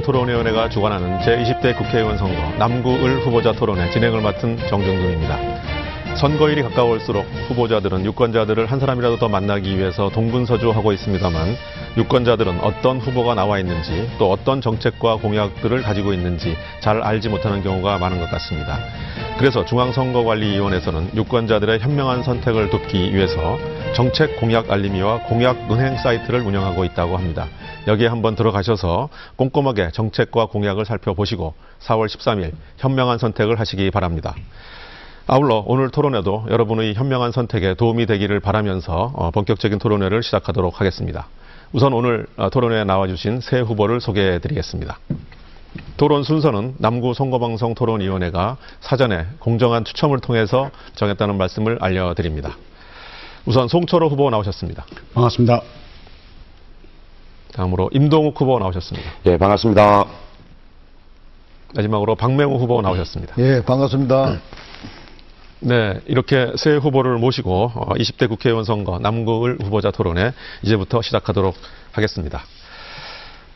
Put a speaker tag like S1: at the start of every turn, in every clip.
S1: 선거방송 토론위원회가 주관하는 제20대 국회의원 선거 남구을 후보자 토론회 진행을 맡은 정준동입니다. 선거일이 가까울수록 후보자들은 유권자들을 한 사람이라도 더 만나기 위해서 동분서주하고 있습니다만 유권자들은 어떤 후보가 나와 있는지 또 어떤 정책과 공약들을 가지고 있는지 잘 알지 못하는 경우가 많은 것 같습니다. 그래서 중앙선거관리위원회에서는 유권자들의 현명한 선택을 돕기 위해서 정책 공약 알림이와 공약 은행 사이트를 운영하고 있다고 합니다. 여기에 한번 들어가셔서 꼼꼼하게 정책과 공약을 살펴보시고 4월 13일 현명한 선택을 하시기 바랍니다. 아울러 오늘 토론회도 여러분의 현명한 선택에 도움이 되기를 바라면서 어, 본격적인 토론회를 시작하도록 하겠습니다. 우선 오늘 어, 토론회에 나와주신 새 후보를 소개해 드리겠습니다. 토론 순서는 남구 선거방송 토론위원회가 사전에 공정한 추첨을 통해서 정했다는 말씀을 알려드립니다. 우선 송철호 후보 나오셨습니다.
S2: 반갑습니다.
S1: 다음으로 임동욱 후보 나오셨습니다.
S3: 예, 반갑습니다.
S1: 마지막으로 박명우 후보 나오셨습니다.
S4: 예, 반갑습니다.
S1: 네, 이렇게 새 후보를 모시고 20대 국회의원 선거 남구을 후보자 토론회 이제부터 시작하도록 하겠습니다.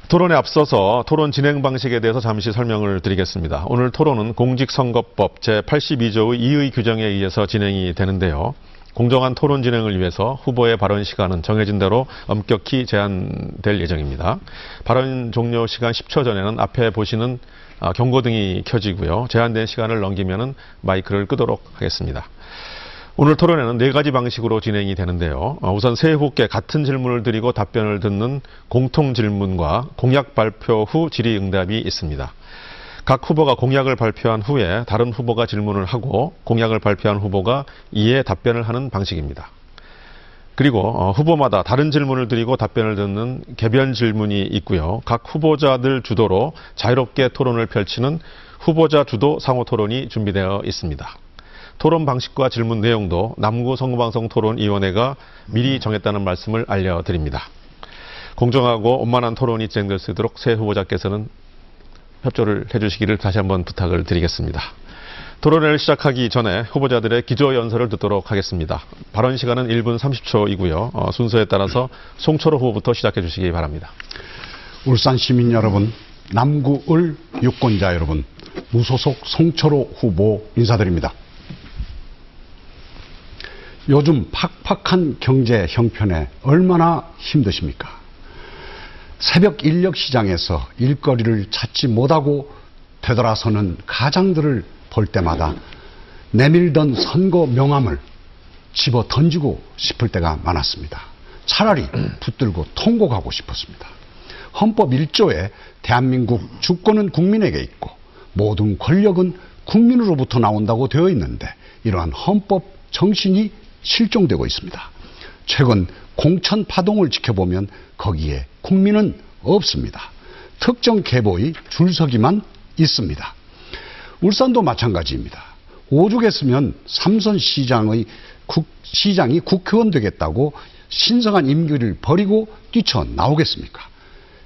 S1: 토론에 앞서서 토론 진행 방식에 대해서 잠시 설명을 드리겠습니다. 오늘 토론은 공직선거법 제82조의 2의 규정에 의해서 진행이 되는데요. 공정한 토론 진행을 위해서 후보의 발언 시간은 정해진 대로 엄격히 제한될 예정입니다. 발언 종료 시간 10초 전에는 앞에 보시는 아, 경고등이 켜지고요. 제한된 시간을 넘기면 마이크를 끄도록 하겠습니다. 오늘 토론회는 네 가지 방식으로 진행이 되는데요. 어, 우선 세 후보께 같은 질문을 드리고 답변을 듣는 공통 질문과 공약 발표 후 질의응답이 있습니다. 각 후보가 공약을 발표한 후에 다른 후보가 질문을 하고 공약을 발표한 후보가 이에 답변을 하는 방식입니다. 그리고 어, 후보마다 다른 질문을 드리고 답변을 듣는 개변 질문이 있고요. 각 후보자들 주도로 자유롭게 토론을 펼치는 후보자 주도 상호 토론이 준비되어 있습니다. 토론 방식과 질문 내용도 남구 선거방송 토론위원회가 미리 정했다는 말씀을 알려드립니다. 공정하고 원만한 토론이 진행될 수 있도록 새 후보자께서는 협조를 해주시기를 다시 한번 부탁을 드리겠습니다. 토론회를 시작하기 전에 후보자들의 기조 연설을 듣도록 하겠습니다. 발언 시간은 1분 30초이고요. 어, 순서에 따라서 송철호 후보부터 시작해 주시기 바랍니다.
S2: 울산 시민 여러분, 남구을 유권자 여러분, 무소속 송철호 후보 인사드립니다. 요즘 팍팍한 경제 형편에 얼마나 힘드십니까? 새벽 인력 시장에서 일거리를 찾지 못하고 되돌아서는 가장들을 볼 때마다 내밀던 선거 명함을 집어 던지고 싶을 때가 많았습니다. 차라리 붙들고 통곡하고 싶었습니다. 헌법 1조에 대한민국 주권은 국민에게 있고 모든 권력은 국민으로부터 나온다고 되어 있는데 이러한 헌법 정신이 실종되고 있습니다. 최근 공천 파동을 지켜보면 거기에 국민은 없습니다. 특정 계보의 줄서기만 있습니다. 울산도 마찬가지입니다. 오죽했으면 삼선 시장의 국, 시장이 국회의원 되겠다고 신성한 임기를 버리고 뛰쳐 나오겠습니까?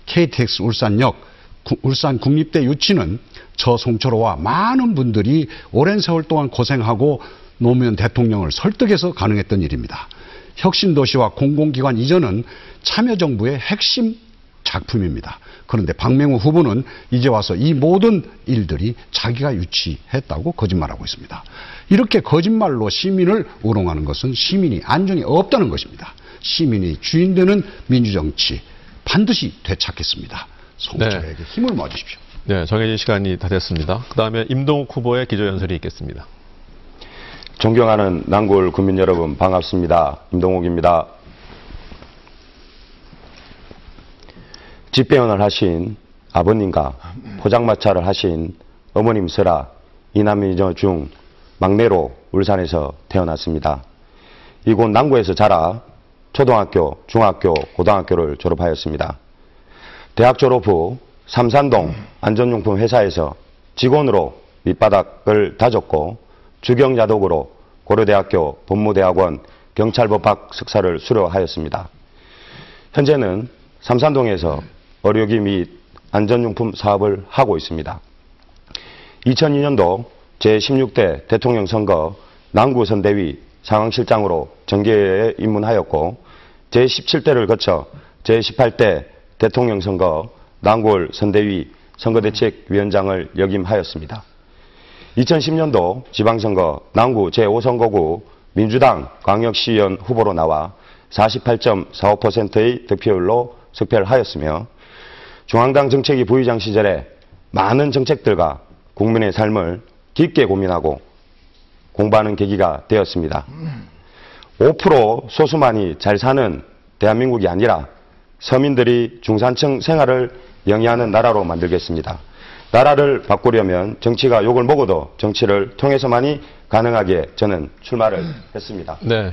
S2: KTX 울산역, 구, 울산 국립대 유치는 저 송철호와 많은 분들이 오랜 세월 동안 고생하고 노무현 대통령을 설득해서 가능했던 일입니다. 혁신도시와 공공기관 이전은 참여정부의 핵심 작품입니다. 그런데 박명우 후보는 이제 와서 이 모든 일들이 자기가 유치했다고 거짓말하고 있습니다. 이렇게 거짓말로 시민을 우롱하는 것은 시민이 안정이 없다는 것입니다. 시민이 주인되는 민주정치 반드시 되찾겠습니다. 송철에게 네. 힘을 모아주십시오.
S1: 네, 정해진 시간이 다 됐습니다. 그 다음에 임동욱 후보의 기조연설이 있겠습니다.
S3: 존경하는 난골 국민 여러분 반갑습니다. 임동욱입니다. 집배원을 하신 아버님과 포장마차를 하신 어머님 설아 이남이저 중 막내로 울산에서 태어났습니다. 이곳 남구에서 자라 초등학교, 중학교, 고등학교를 졸업하였습니다. 대학 졸업 후 삼산동 안전용품 회사에서 직원으로 밑바닥을 다졌고 주경야독으로 고려대학교 법무대학원 경찰법학 석사를 수료하였습니다. 현재는 삼산동에서 의료기 및 안전용품 사업을 하고 있습니다. 2002년도 제16대 대통령 선거 남구선대위 상황실장으로 정계에 입문하였고 제17대를 거쳐 제18대 대통령 선거 남구을 선대위 선거대책위원장을 역임하였습니다. 2010년도 지방선거 남구 제5선거구 민주당 광역시의원 후보로 나와 48.45%의 득표율로 석패를 하였으며 중앙당 정책위 부의장 시절에 많은 정책들과 국민의 삶을 깊게 고민하고 공부하는 계기가 되었습니다. 5% 소수만이 잘 사는 대한민국이 아니라 서민들이 중산층 생활을 영위하는 나라로 만들겠습니다. 나라를 바꾸려면 정치가 욕을 먹어도 정치를 통해서만이 가능하게 저는 출마를 했습니다.
S1: 네.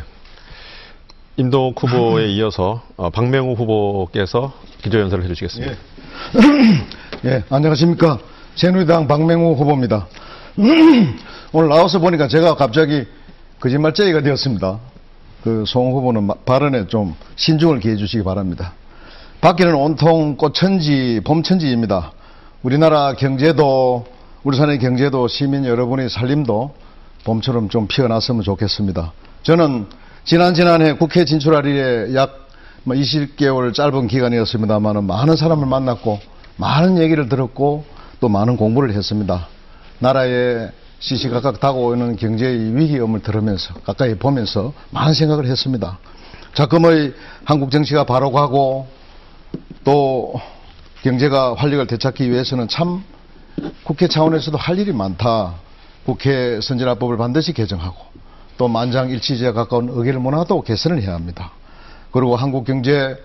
S1: 임동욱 후보에 이어서 어, 박맹우 후보께서 기조연설을 해주시겠습니다.
S4: 예, 안녕하십니까. 새누리당 박맹우 후보입니다. 오늘 나와서 보니까 제가 갑자기 거짓말쟁이가 되었습니다. 그 송 후보는 마- 발언에 좀 신중을 기해 주시기 바랍니다. 밖에는 온통 꽃천지, 봄천지입니다. 우리나라 경제도, 울산의 경제도 시민 여러분의 살림도 봄처럼 좀 피어났으면 좋겠습니다. 저는 지난 지난해 국회 진출할 일에 약 20개월 짧은 기간이었습니다만 많은 사람을 만났고 많은 얘기를 들었고 또 많은 공부를 했습니다. 나라에 시시각각 다가오는 경제의 위기음을 들으면서 가까이 보면서 많은 생각을 했습니다. 자금의 한국 정치가 바로 가고 또 경제가 활력을 되찾기 위해서는 참 국회 차원에서도 할 일이 많다. 국회 선진화법을 반드시 개정하고 또 만장일치제에 가까운 의결 문화도 개선을 해야 합니다. 그리고 한국 경제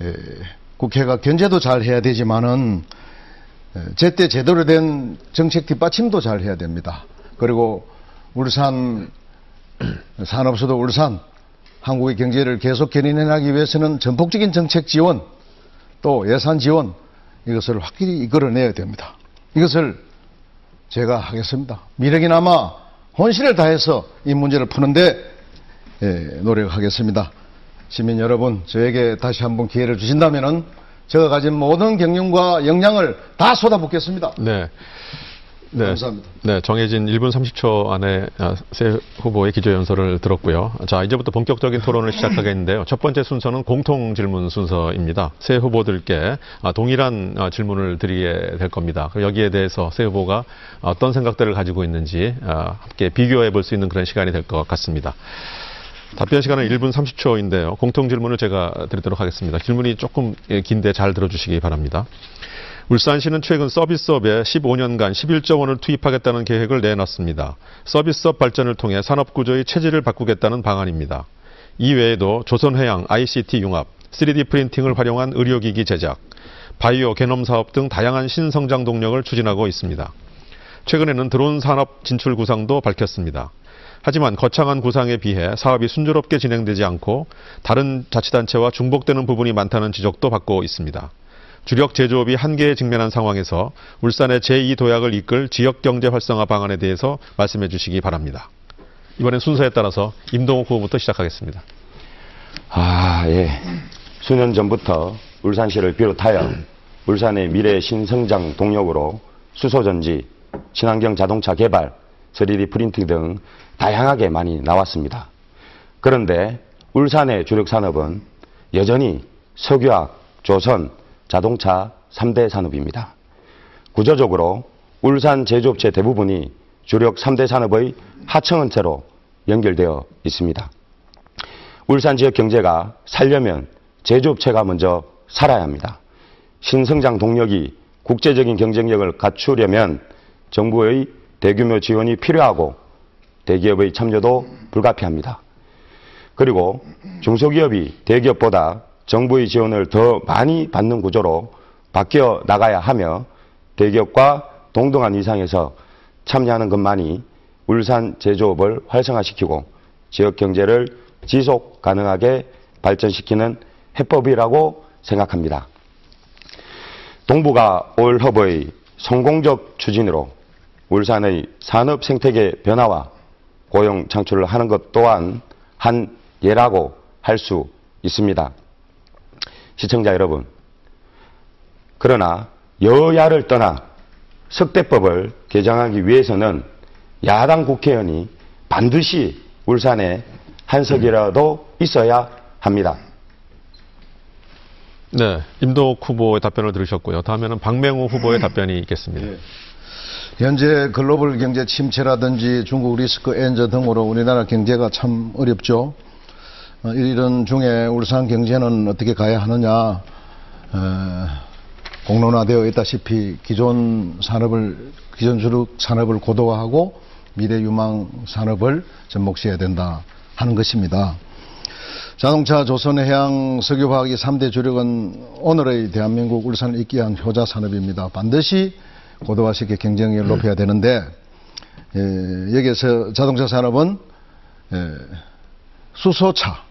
S4: 에, 국회가 견제도 잘 해야 되지만은 에, 제때 제대로 된 정책 뒷받침도 잘 해야 됩니다. 그리고 울산 산업수도 울산 한국의 경제를 계속 견인해나가기 위해서는 전폭적인 정책 지원 또 예산 지원 이것을 확실히 이끌어내야 됩니다. 이것을 제가 하겠습니다. 미력이나마 혼신을 다해서 이 문제를 푸는데 예, 노력하겠습니다. 시민 여러분, 저에게 다시 한번 기회를 주신다면은 제가 가진 모든 경륜과 역량을 다 쏟아붓겠습니다.
S1: 네. 네.
S4: 감사합니다.
S1: 네, 정해진 1분 30초 안에 아, 새 후보의 기조연설을 들었고요. 자, 이제부터 본격적인 토론을 시작하겠는데요. 첫 번째 순서는 공통 질문 순서입니다. 새 후보들께 아, 동일한 아, 질문을 드리게 될 겁니다. 여기에 대해서 새 후보가 어떤 생각들을 가지고 있는지 아, 함께 비교해 볼 수 있는 그런 시간이 될 것 같습니다. 답변 시간은 1분 30초인데요. 공통 질문을 제가 드리도록 하겠습니다. 질문이 조금 예, 긴데 잘 들어주시기 바랍니다. 울산시는 최근 서비스업에 15년간 11조 원을 투입하겠다는 계획을 내놨습니다. 서비스업 발전을 통해 산업구조의 체질을 바꾸겠다는 방안입니다. 이외에도 조선해양 ICT 융합, 3D 프린팅을 활용한 의료기기 제작, 바이오 게놈 사업 등 다양한 신성장 동력을 추진하고 있습니다. 최근에는 드론 산업 진출 구상도 밝혔습니다. 하지만 거창한 구상에 비해 사업이 순조롭게 진행되지 않고 다른 자치단체와 중복되는 부분이 많다는 지적도 받고 있습니다. 주력 제조업이 한계에 직면한 상황에서 울산의 제2도약을 이끌 지역경제 활성화 방안에 대해서 말씀해 주시기 바랍니다. 이번엔 순서에 따라서 임동욱 후보부터 시작하겠습니다.
S3: 아, 예. 수년 전부터 울산시를 비롯하여 울산의 미래 신성장 동력으로 수소전지, 친환경 자동차 개발, 3D 프린팅 등 다양하게 많이 나왔습니다. 그런데 울산의 주력 산업은 여전히 석유화학, 조선, 자동차 3대 산업입니다. 구조적으로 울산 제조업체 대부분이 주력 3대 산업의 하청은 채로 연결되어 있습니다. 울산 지역 경제가 살려면 제조업체가 먼저 살아야 합니다. 신성장 동력이 국제적인 경쟁력을 갖추려면 정부의 대규모 지원이 필요하고 대기업의 참여도 불가피합니다. 그리고 중소기업이 대기업보다 정부의 지원을 더 많이 받는 구조로 바뀌어 나가야 하며 대기업과 동등한 이상에서 참여하는 것만이 울산 제조업을 활성화시키고 지역 경제를 지속 가능하게 발전시키는 해법이라고 생각합니다. 동북아 올허브의 성공적 추진으로 울산의 산업 생태계 변화와 고용 창출을 하는 것 또한 한 예라고 할 수 있습니다. 시청자 여러분, 그러나 여야를 떠나 석대법을 개정하기 위해서는 야당 국회의원이 반드시 울산에 한 석이라도 있어야 합니다.
S1: 네, 임도욱 후보의 답변을 들으셨고요. 다음에는 박맹호 후보의 답변이 있겠습니다.
S4: 현재 글로벌 경제 침체라든지 중국 리스크 엔저 등으로 우리나라 경제가 참 어렵죠. 어, 이런 중에 울산 경제는 어떻게 가야 하느냐. 어, 공론화되어 있다시피 기존 산업을 기존 주력 산업을 고도화하고 미래 유망 산업을 접목시해야 된다 하는 것입니다. 자동차, 조선해양, 석유화학이 3대 주력은 오늘의 대한민국 울산을 잇게 한 효자 산업입니다. 반드시 고도화시켜 경쟁력을 높여야 되는데 에, 여기에서 자동차 산업은 에, 수소차,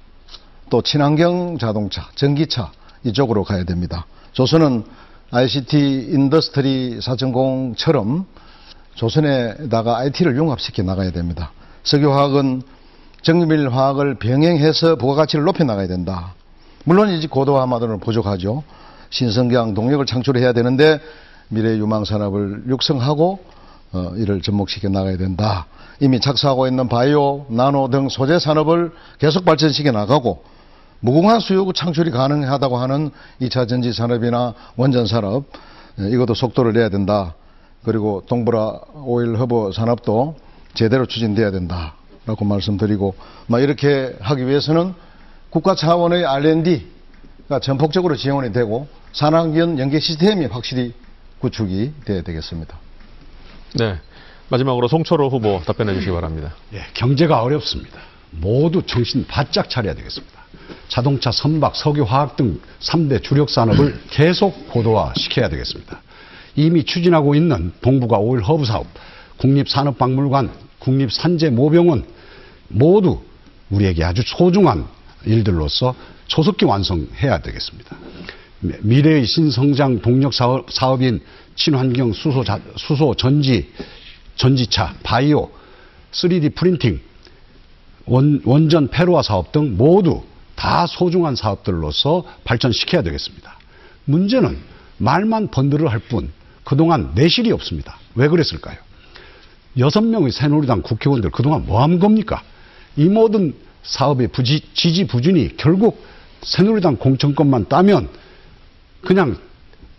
S4: 또 친환경 자동차, 전기차 이쪽으로 가야 됩니다. 조선은 ICT Industry 4.0처럼 조선에다가 IT를 융합시켜 나가야 됩니다. 석유화학은 정밀 화학을 병행해서 부가가치를 높여 나가야 된다. 물론 이제 고도화만으로는 부족하죠. 신성장 동력을 창출해야 되는데 미래 유망 산업을 육성하고 어, 이를 접목시켜 나가야 된다. 이미 착수하고 있는 바이오, 나노 등 소재 산업을 계속 발전시켜 나가고 무궁한 수요 창출이 가능하다고 하는 2차 전지 산업이나 원전 산업 예, 이것도 속도를 내야 된다. 그리고 동북아 오일 허브 산업도 제대로 추진돼야 된다라고 말씀드리고 막 이렇게 하기 위해서는 국가 차원의 R&D가 전폭적으로 지원이 되고 산학연 연계 시스템이 확실히 구축이 돼야 되겠습니다.
S1: 네. 마지막으로 송철호 후보 답변해 주시기 바랍니다.
S2: 예, 경제가 어렵습니다. 모두 정신 바짝 차려야 되겠습니다. 자동차, 선박, 석유, 화학 등 3대 주력 산업을 계속 고도화 시켜야 되겠습니다. 이미 추진하고 있는 동북아 오일 허브 사업, 국립산업박물관, 국립산재모병원 모두 우리에게 아주 소중한 일들로서 조속히 완성해야 되겠습니다. 미래의 신성장 동력 사업, 사업인 친환경 수소, 자- 수소 전지, 전지차, 바이오, 3D 프린팅, 원, 원전 폐로화 사업 등 모두 다 소중한 사업들로서 발전시켜야 되겠습니다. 문제는 말만 번들을 할 뿐 그동안 내실이 없습니다. 왜 그랬을까요? 여섯 명의 새누리당 국회의원들 그동안 뭐 한 겁니까? 이 모든 사업의 부지, 지지 부진이 결국 새누리당 공천권만 따면 그냥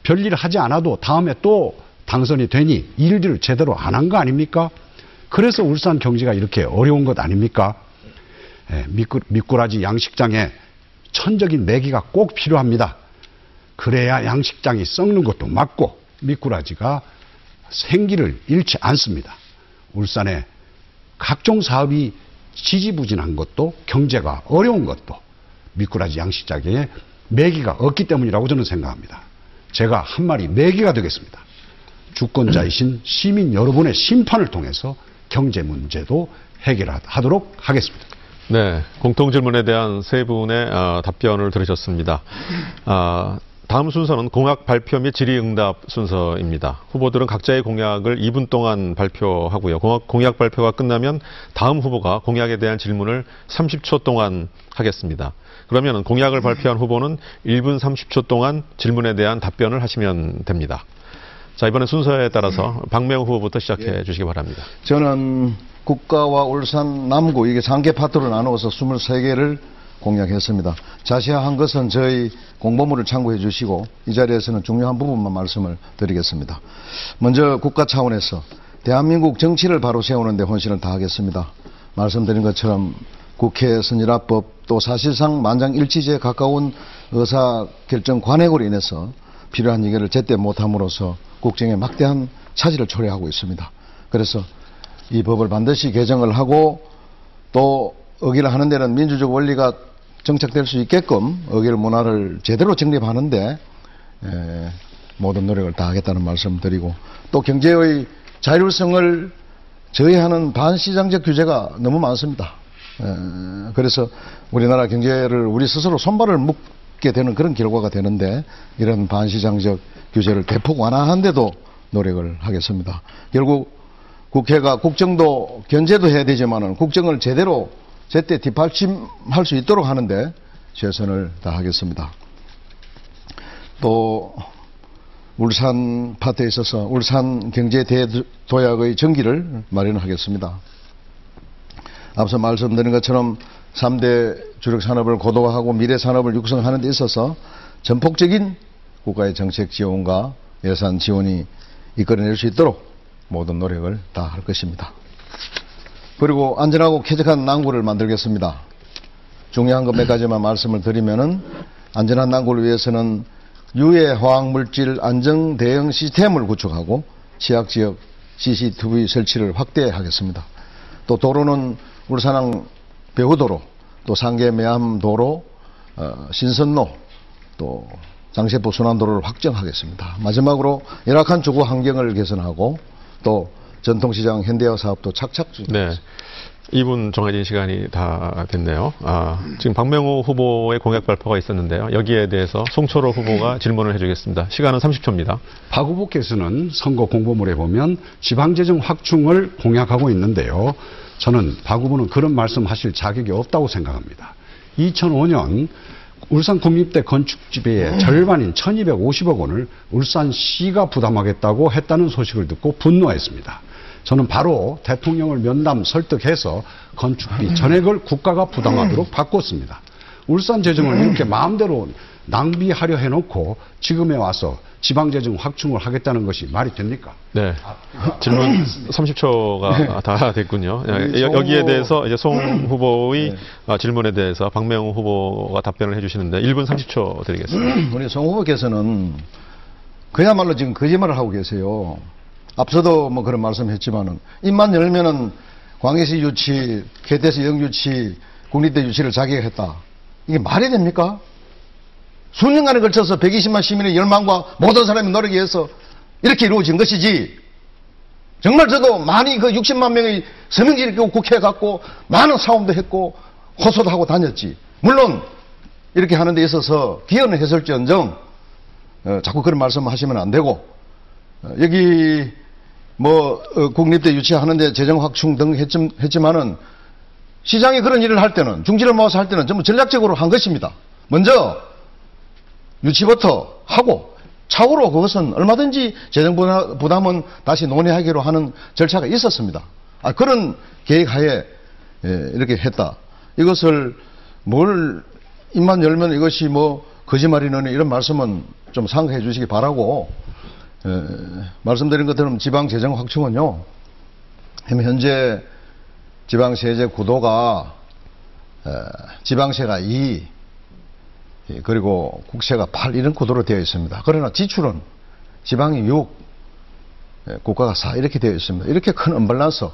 S2: 별일 하지 않아도 다음에 또 당선이 되니 일들을 제대로 안 한 거 아닙니까? 그래서 울산 경제가 이렇게 어려운 것 아닙니까? 예, 미꾸, 미꾸라 지 양식장에 천적인 내기가 꼭 필요합니다. 그래야 양식장이 썩는 것도 맞고 미꾸라지가 생기를 잃지 않습니다. 울산에 각종 사업이 지지부진한 것도 경제가 어려운 것도 미꾸라지 양식장에 매기가 없기 때문이라고 저는 생각합니다. 제가 한 마리 매기가 되겠습니다. 주권자이신 시민 여러분의 심판을 통해서 경제 문제도 해결하도록 하겠습니다.
S1: 네, 공통 질문에 대한 세 분의 어, 답변을 들으셨습니다. 아, 다음 순서는 공약 발표 및 질의응답 순서입니다. 후보들은 각자의 공약을 2분 동안 발표하고요. 공약, 공약 발표가 끝나면 다음 후보가 공약에 대한 질문을 30초 동안 하겠습니다. 그러면 공약을 발표한 후보는 1분 30초 동안 질문에 대한 답변을 하시면 됩니다. 자, 이번에 순서에 따라서 박명호 후보부터 시작해 주시기 바랍니다.
S4: 저는 국가와 울산 남구 이게 3개 파트로 나누어서 23개를 공약했습니다. 자세한 것은 저희 공보물을 참고해 주시고 이 자리에서는 중요한 부분만 말씀을 드리겠습니다. 먼저 국가 차원에서 대한민국 정치를 바로 세우는 데 혼신을 다하겠습니다. 말씀드린 것처럼 국회 선진화법 또 사실상 만장일치제에 가까운 의사결정 관행으로 인해서 필요한 얘기를 제때 못함으로써 국정에 막대한 차질을 초래하고 있습니다. 그래서 이 법을 반드시 개정을 하고 또 의기를 하는 데는 민주적 원리가 정착될 수 있게끔 의결 문화를 제대로 정립하는데 에, 모든 노력을 다하겠다는 말씀 드리고 또 경제의 자율성을 저해하는 반시장적 규제가 너무 많습니다. 에, 그래서 우리나라 경제를 우리 스스로 손발을 묶게 되는 그런 결과가 되는데 이런 반시장적 규제를 대폭 완화하는데도 노력을 하겠습니다. 결국 국회가 국정도 견제도 해야 되지만은 국정을 제대로 제때 뒷받침할 수 있도록 하는데 최선을 다하겠습니다. 또 울산 파트에 있어서 울산 경제 대도약의 전기를 마련하겠습니다. 앞서 말씀드린 것처럼 3대 주력 산업을 고도화하고 미래 산업을 육성하는 데 있어서 전폭적인 국가의 정책 지원과 예산 지원이 이끌어낼 수 있도록 모든 노력을 다 할 것입니다. 그리고 안전하고 쾌적한 난구를 만들겠습니다. 중요한 것 몇 가지만 말씀을 드리면은 안전한 난구를 위해서는 유해 화학 물질 안정 대응 시스템을 구축하고 취약지역 CCTV 설치를 확대하겠습니다. 또 도로는 울산항 배후도로, 또 상계 매암도로, 어, 신선로, 또 장세포 순환도로를 확정하겠습니다. 마지막으로 열악한 주거 환경을 개선하고 또 전통시장 현대화 사업도 착착 주
S1: 네. 2분 정해진 시간이 다 됐네요. 아, 지금 박명호 후보의 공약 발표가 있었는데요. 여기에 대해서 송철호 후보가 질문을 해주겠습니다. 시간은 30초입니다.
S2: 박 후보께서는 선거 공보물에 보면 지방재정 확충을 공약하고 있는데요. 저는 박 후보는 그런 말씀하실 자격이 없다고 생각합니다. 2005년 울산 국립대 건축지배의 절반인 1250억 원을 울산시가 부담하겠다고 했다는 소식을 듣고 분노했습니다. 저는 바로 대통령을 면담 설득해서 건축비 전액을 국가가 부담하도록 바꿨습니다. 울산 재정을 이렇게 마음대로 낭비하려 해놓고 지금에 와서 지방재정 확충을 하겠다는 것이 말이 됩니까?
S1: 네. 질문 30초가 다 됐군요.
S4: 우리
S1: 여-
S4: 송
S1: 여기에
S4: 후보.
S1: 대해서 이제 송 후보의 아, 질문에 대해서 박명호 후보가 답변을 해주시는데 1분 30초 드리겠습니다.
S4: 우리 송 후보께서는 그야말로 지금 거짓말을 하고 계세요. 앞서도 뭐 그런 말씀했지만은 입만 열면은 광해시 유치, 개태시 영유치, 국립대 유치를 자격했다. 이게 말이 됩니까? 수년간에 걸쳐서 120만 시민의 열망과 모든 사람의 노력에 의해서 이렇게 이루어진 것이지. 정말 저도 많이 그 60만 명의 서명지를 국회에 갔고 많은 사움도 했고 호소도 하고 다녔지. 물론 이렇게 하는 데 있어서 기여는 했을지언정 어, 자꾸 그런 말씀 하시면 안 되고 어, 여기 뭐 어, 국립대 유치하는데 재정 확충 등 했지, 했지만은 시장이 그런 일을 할 때는 중지를 모아서 할 때는 전부 전략적으로 한 것입니다. 먼저 유치부터 하고 차후로 그것은 얼마든지 재정 부담- 부담은 다시 논의하기로 하는 절차가 있었습니다. 아, 그런 계획하에 예, 이렇게 했다. 이것을 뭘 입만 열면 이것이 뭐 거짓말이는 이런 말씀은 좀 상기해 주시기 바라고 에, 말씀드린 것처럼 지방 재정 확충은요. 현재 지방 세제 구도가 에, 지방세가 2 예, 그리고 국세가 8 이런 구도로 되어 있습니다. 그러나 지출은 지방이 6 예, 국가가 4 이렇게 되어 있습니다. 이렇게 큰 언밸런스 어,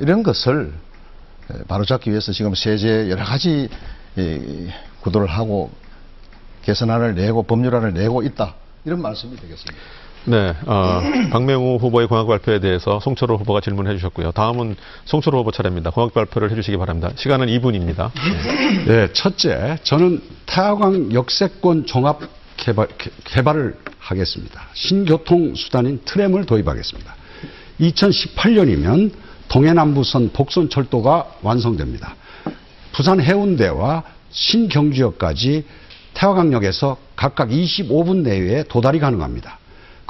S4: 이런 것을 에, 바로잡기 위해서 지금 세제 여러 가지 이, 구도를 하고 개선안을 내고 법률안을 내고 있다 이런 말씀이 되겠습니다.
S1: 네, 어, 박명호 후보의 공약 발표에 대해서 송철호 후보가 질문해 주셨고요. 다음은 송철호 후보 차례입니다. 공약 발표를 해주시기 바랍니다. 시간은 2분입니다.
S2: 네, 첫째, 저는 태화강 역세권 종합 개발, 개- 개발을 하겠습니다. 신교통 수단인 트램을 도입하겠습니다. 2018년이면 동해남부선 복선 철도가 완성됩니다. 부산 해운대와 신경주역까지 태화강역에서 각각 25분 내외에 도달이 가능합니다.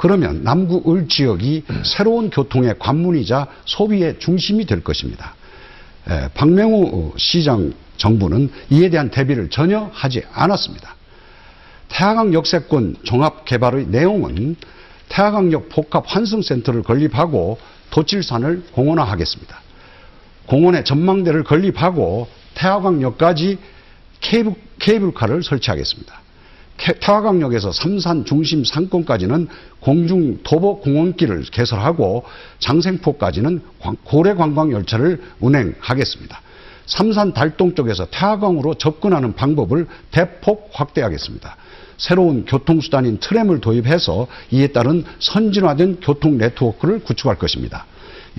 S2: 그러면 남구 을 지역이 새로운 교통의 관문이자 소비의 중심이 될 것입니다. 에, 박명우 시장 정부는 이에 대한 대비를 전혀 하지 않았습니다. 태화강 역세권 종합 개발의 내용은 태화강역 복합 환승센터를 건립하고 도칠산을 공원화하겠습니다. 공원의 전망대를 건립하고 태화강역까지 케이블, 케이블카를 설치하겠습니다. 케- 태화강역에서 삼산 중심 상권까지는 공중 도보 공원길을 개설하고 장생포까지는 광- 고래 관광 열차를 운행하겠습니다. 삼산 달동 쪽에서 태화강으로 접근하는 방법을 대폭 확대하겠습니다. 새로운 교통수단인 트램을 도입해서 이에 따른 선진화된 교통 네트워크를 구축할 것입니다.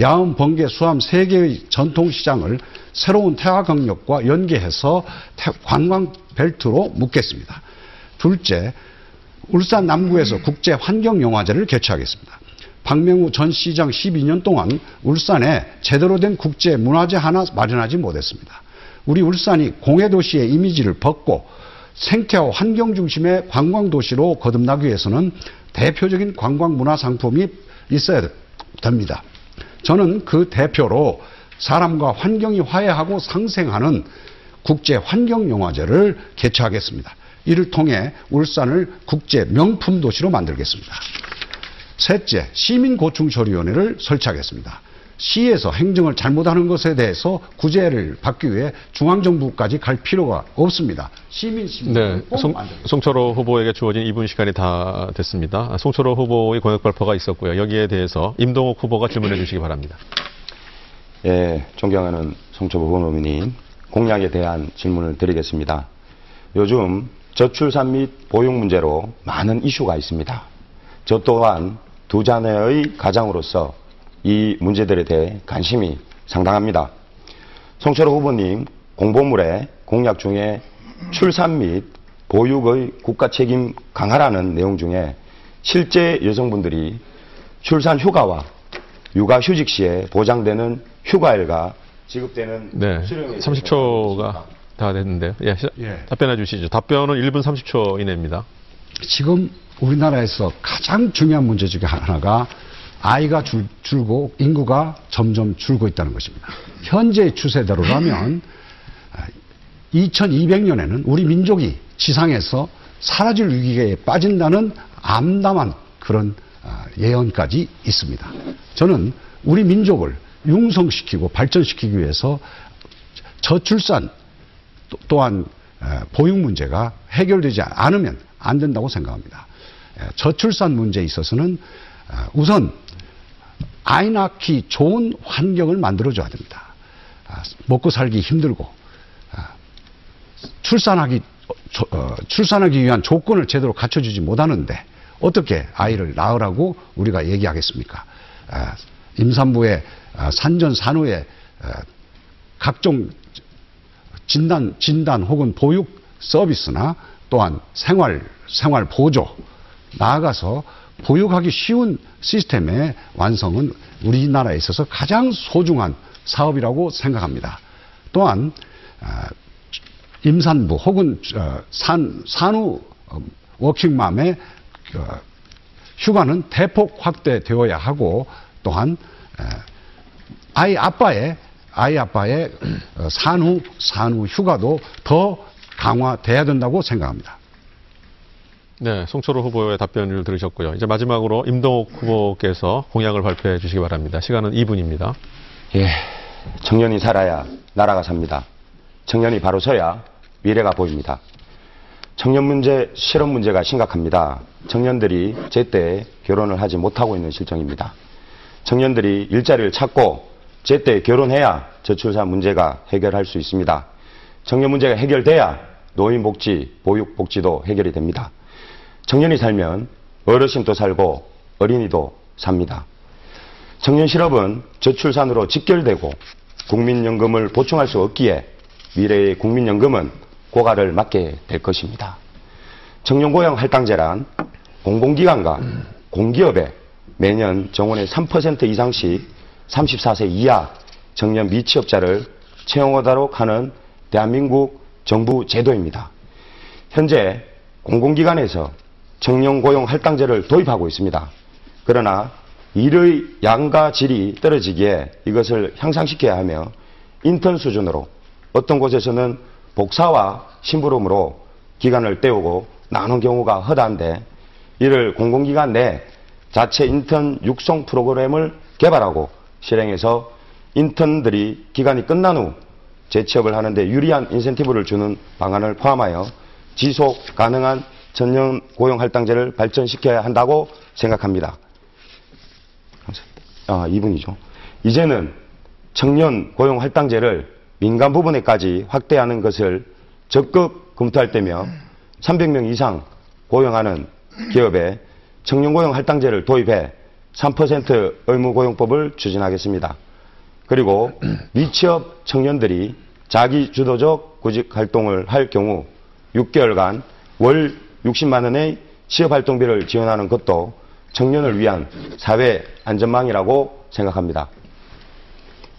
S2: 야음, 번개, 수암 세 개의 전통시장을 새로운 태화강역과 연계해서 태- 관광 벨트로 묶겠습니다. 둘째, 울산 남구에서 국제 환경 영화제를 개최하겠습니다. 박명우 전 시장 12년 동안 울산에 제대로 된 국제 문화제 하나 마련하지 못했습니다. 우리 울산이 공해 도시의 이미지를 벗고 생태와 환경 중심의 관광 도시로 거듭나기 위해서는 대표적인 관광 문화 상품이 있어야 됩니다. 저는 그 대표로 사람과 환경이 화해하고 상생하는 국제 환경 영화제를 개최하겠습니다. 이를 통해 울산을 국제 명품 도시로 만들겠습니다. 셋째, 시민고충처리위원회를 설치하겠습니다. 시에서 행정을 잘못하는 것에 대해서 구제를 받기 위해 중앙정부까지 갈 필요가 없습니다. 시민 시민
S1: 네,
S2: 꼭
S1: 송. 송철호 후보에게 주어진 2분 시간이 다 됐습니다. 송철호 후보의 공약 발표가 있었고요. 여기에 대해서 임동욱 후보가 질문해 주시기 바랍니다.
S3: 예, 존경하는 송초보 후보님 공약에 대한 질문을 드리겠습니다. 요즘 저출산 및 보육 문제로 많은 이슈가 있습니다. 저 또한 두 자녀의 가장으로서 이 문제들에 대해 관심이 상당합니다. 송철호 후보님 공보물에 공약 중에 출산 및 보육의 국가 책임 강화라는 내용 중에 실제 여성분들이 출산 휴가와 육아 휴직 시에 보장되는 휴가일과 지급되는
S1: 네,
S3: 수령에
S1: 30초가 다 됐는데요. 예, 시-
S2: 예.
S1: 답변해 주시죠. 답변은 1분 30초 이내입니다.
S2: 지금 우리나라에서 가장 중요한 문제 중에 하나가 아이가 줄, 줄고 인구가 점점 줄고 있다는 것입니다. 현재 추세대로라면 2200년에는 우리 민족이 지상에서 사라질 위기에 빠진다는 암담한 그런 아, 예언까지 있습니다. 저는 우리 민족을 융성시키고 발전시키기 위해서 저출산 또- 또한 에, 보육 문제가 해결되지 않으면 안 된다고 생각합니다. 에, 저출산 문제에 있어서는 아, 우선 아이 낳기 좋은 환경을 만들어줘야 됩니다. 아, 먹고 살기 힘들고 아, 출산하기 조- 어, 출산하기 위한 조건을 제대로 갖춰주지 못하는데 어떻게 아이를 낳으라고 우리가 얘기하겠습니까? 아, 임산부의 아, 산전 산후의 아, 각종 진단, 진단 혹은 보육 서비스나 또한 생활, 생활 보조, 나아가서 보육하기 쉬운 시스템의 완성은 우리나라에 있어서 가장 소중한 사업이라고 생각합니다. 또한, 아, 임산부 혹은 어, 산, 산후 어, 워킹맘의 어, 휴가는 대폭 확대되어야 하고 또한 에, 아이 아빠의 아이 아빠의 어, 산후 산후 휴가도 더 강화돼야 된다고 생각합니다.
S1: 네, 송철호 후보의 답변을 들으셨고요. 이제 마지막으로 임동욱 후보께서 공약을 발표해 주시기 바랍니다. 시간은 2분입니다.
S3: 예, 청년이 살아야 나라가 삽니다. 청년이 바로 서야 미래가 보입니다. 청년 문제, 실업 문제가 심각합니다. 청년들이 제때 결혼을 하지 못하고 있는 실정입니다. 청년들이 일자리를 찾고 제때 결혼해야 저출산 문제가 해결할 수 있습니다. 청년 문제가 해결돼야 노인 복지, 보육 복지도 해결이 됩니다. 청년이 살면 어르신도 살고 어린이도 삽니다. 청년 실업은 저출산으로 직결되고 국민연금을 보충할 수 없기에 미래의 국민연금은 고갈을 맞게 될 것입니다. 청년고용 할당제란 공공기관과 공기업에 매년 정원의 3% 이상씩 34세 이하 청년 미취업자를 채용하도록 하는 대한민국 정부 제도입니다. 현재 공공기관에서 청년 고용 할당제를 도입하고 있습니다. 그러나 일의 양과 질이 떨어지기에 이것을 향상시켜야 하며 인턴 수준으로 어떤 곳에서는 복사와 심부름으로 기간을 때우고 나눈 경우가 허다한데 이를 공공기관 내 자체 인턴 육성 프로그램을 개발하고 실행해서 인턴들이 기간이 끝난 후 재취업을 하는데 유리한 인센티브를 주는 방안을 포함하여 지속 가능한 전년 고용 할당제를 발전시켜야 한다고 생각합니다. 아, 2분이죠. 이제는 청년 고용 할당제를 민간 부분에까지 확대하는 것을 적극 검토할 때며 300명 이상 고용하는 기업에 청년 고용 할당제를 도입해 3% 의무고용법을 추진하겠습니다. 그리고 미취업 청년들이 자기 주도적 구직 활동을 할 경우 6개월간 월 60만 원의 취업 활동비를 지원하는 것도 청년을 위한 사회 안전망이라고 생각합니다.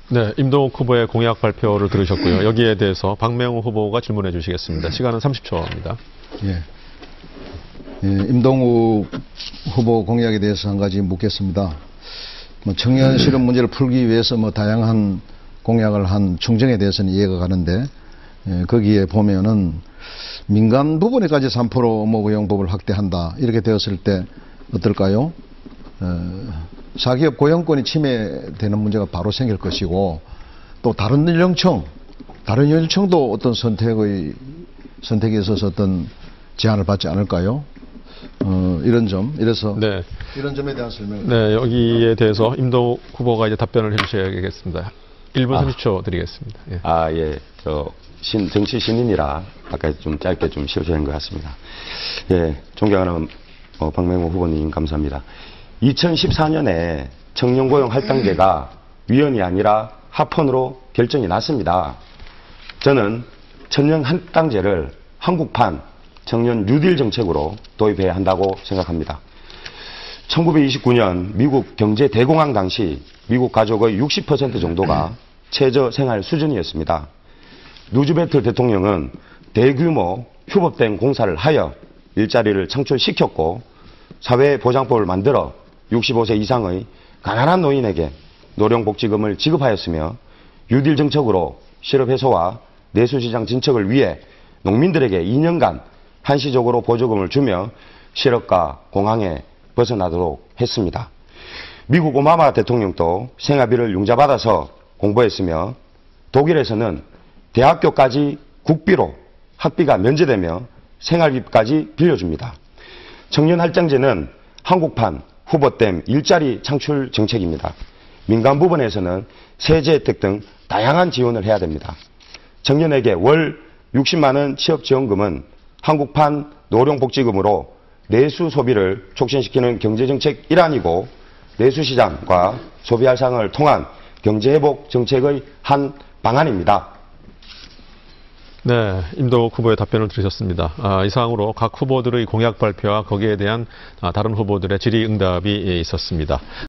S1: 네, 임동욱 후보의 공약 발표를 들으셨고요. 여기에 대해서 박명우 후보가 질문해 주시겠습니다. 시간은 30초입니다.
S4: 예. 예, 임동욱 후보 공약에 대해서 한 가지 묻겠습니다. 뭐 청년 실업 문제를 풀기 위해서 뭐 다양한 공약을 한 충정에 대해서는 이해가 가는데 예, 거기에 보면은 민간 부분에까지 3%뭐 고용법을 확대한다 이렇게 되었을 때 어떨까요? 어, 사기업 고용권이 침해되는 문제가 바로 생길 것이고 또 다른 연령층 다른 연령층도 어떤 선택의 선택에 있어서 어떤 제한을 받지 않을까요? 어, 이런 점 이래서
S1: 네.
S4: 이런 점에 대한 설명을
S1: 네, 여기에 대해서 임도 후보가 이제 답변을 해주셔야겠습니다. 1분
S3: 아.
S1: 30초 드리겠습니다. 예.
S3: 아, 예. 저, 신, 정치 신인이라 아까 좀 짧게 좀 실수한 것 같습니다. 예. 존경하는 어, 박명호 후보님 감사합니다. 2014년에 청년고용 할당제가 위원이 아니라 합헌으로 결정이 났습니다. 저는 청년 할당제를 한국판 청년 뉴딜 정책으로 도입해야 한다고 생각합니다. 1929년 미국 경제 대공황 당시 미국 가족의 60% 정도가 최저 생활 수준이었습니다. 루즈벨트 대통령은 대규모 휴법된 공사를 하여 일자리를 창출시켰고 사회보장법을 만들어 65세 이상의 가난한 노인에게 노령복지금을 지급하였으며 유딜 정책으로 실업 해소와 내수시장 진척을 위해 농민들에게 2년간 한시적으로 보조금을 주며 실업과 공황에 벗어나도록 했습니다. 미국 오바마 대통령도 생활비를 융자받아서 공부했으며 독일에서는 대학교까지 국비로 학비가 면제되며 생활비까지 빌려줍니다. 청년할당제는 한국판 후보댐 일자리 창출 정책입니다. 민간 부분에서는 세제 혜택 등 다양한 지원을 해야 됩니다. 청년에게 월 60만 원 취업 지원금은 한국판 노령복지금으로 내수 소비를 촉진시키는 경제정책 일환이고 내수 시장과 소비 활성을 통한 경제 회복 정책의 한 방안입니다.
S1: 네, 임도욱 후보의 답변을 들으셨습니다. 아, 이상으로 각 후보들의 공약 발표와 거기에 대한 아, 다른 후보들의 질의응답이 있었습니다.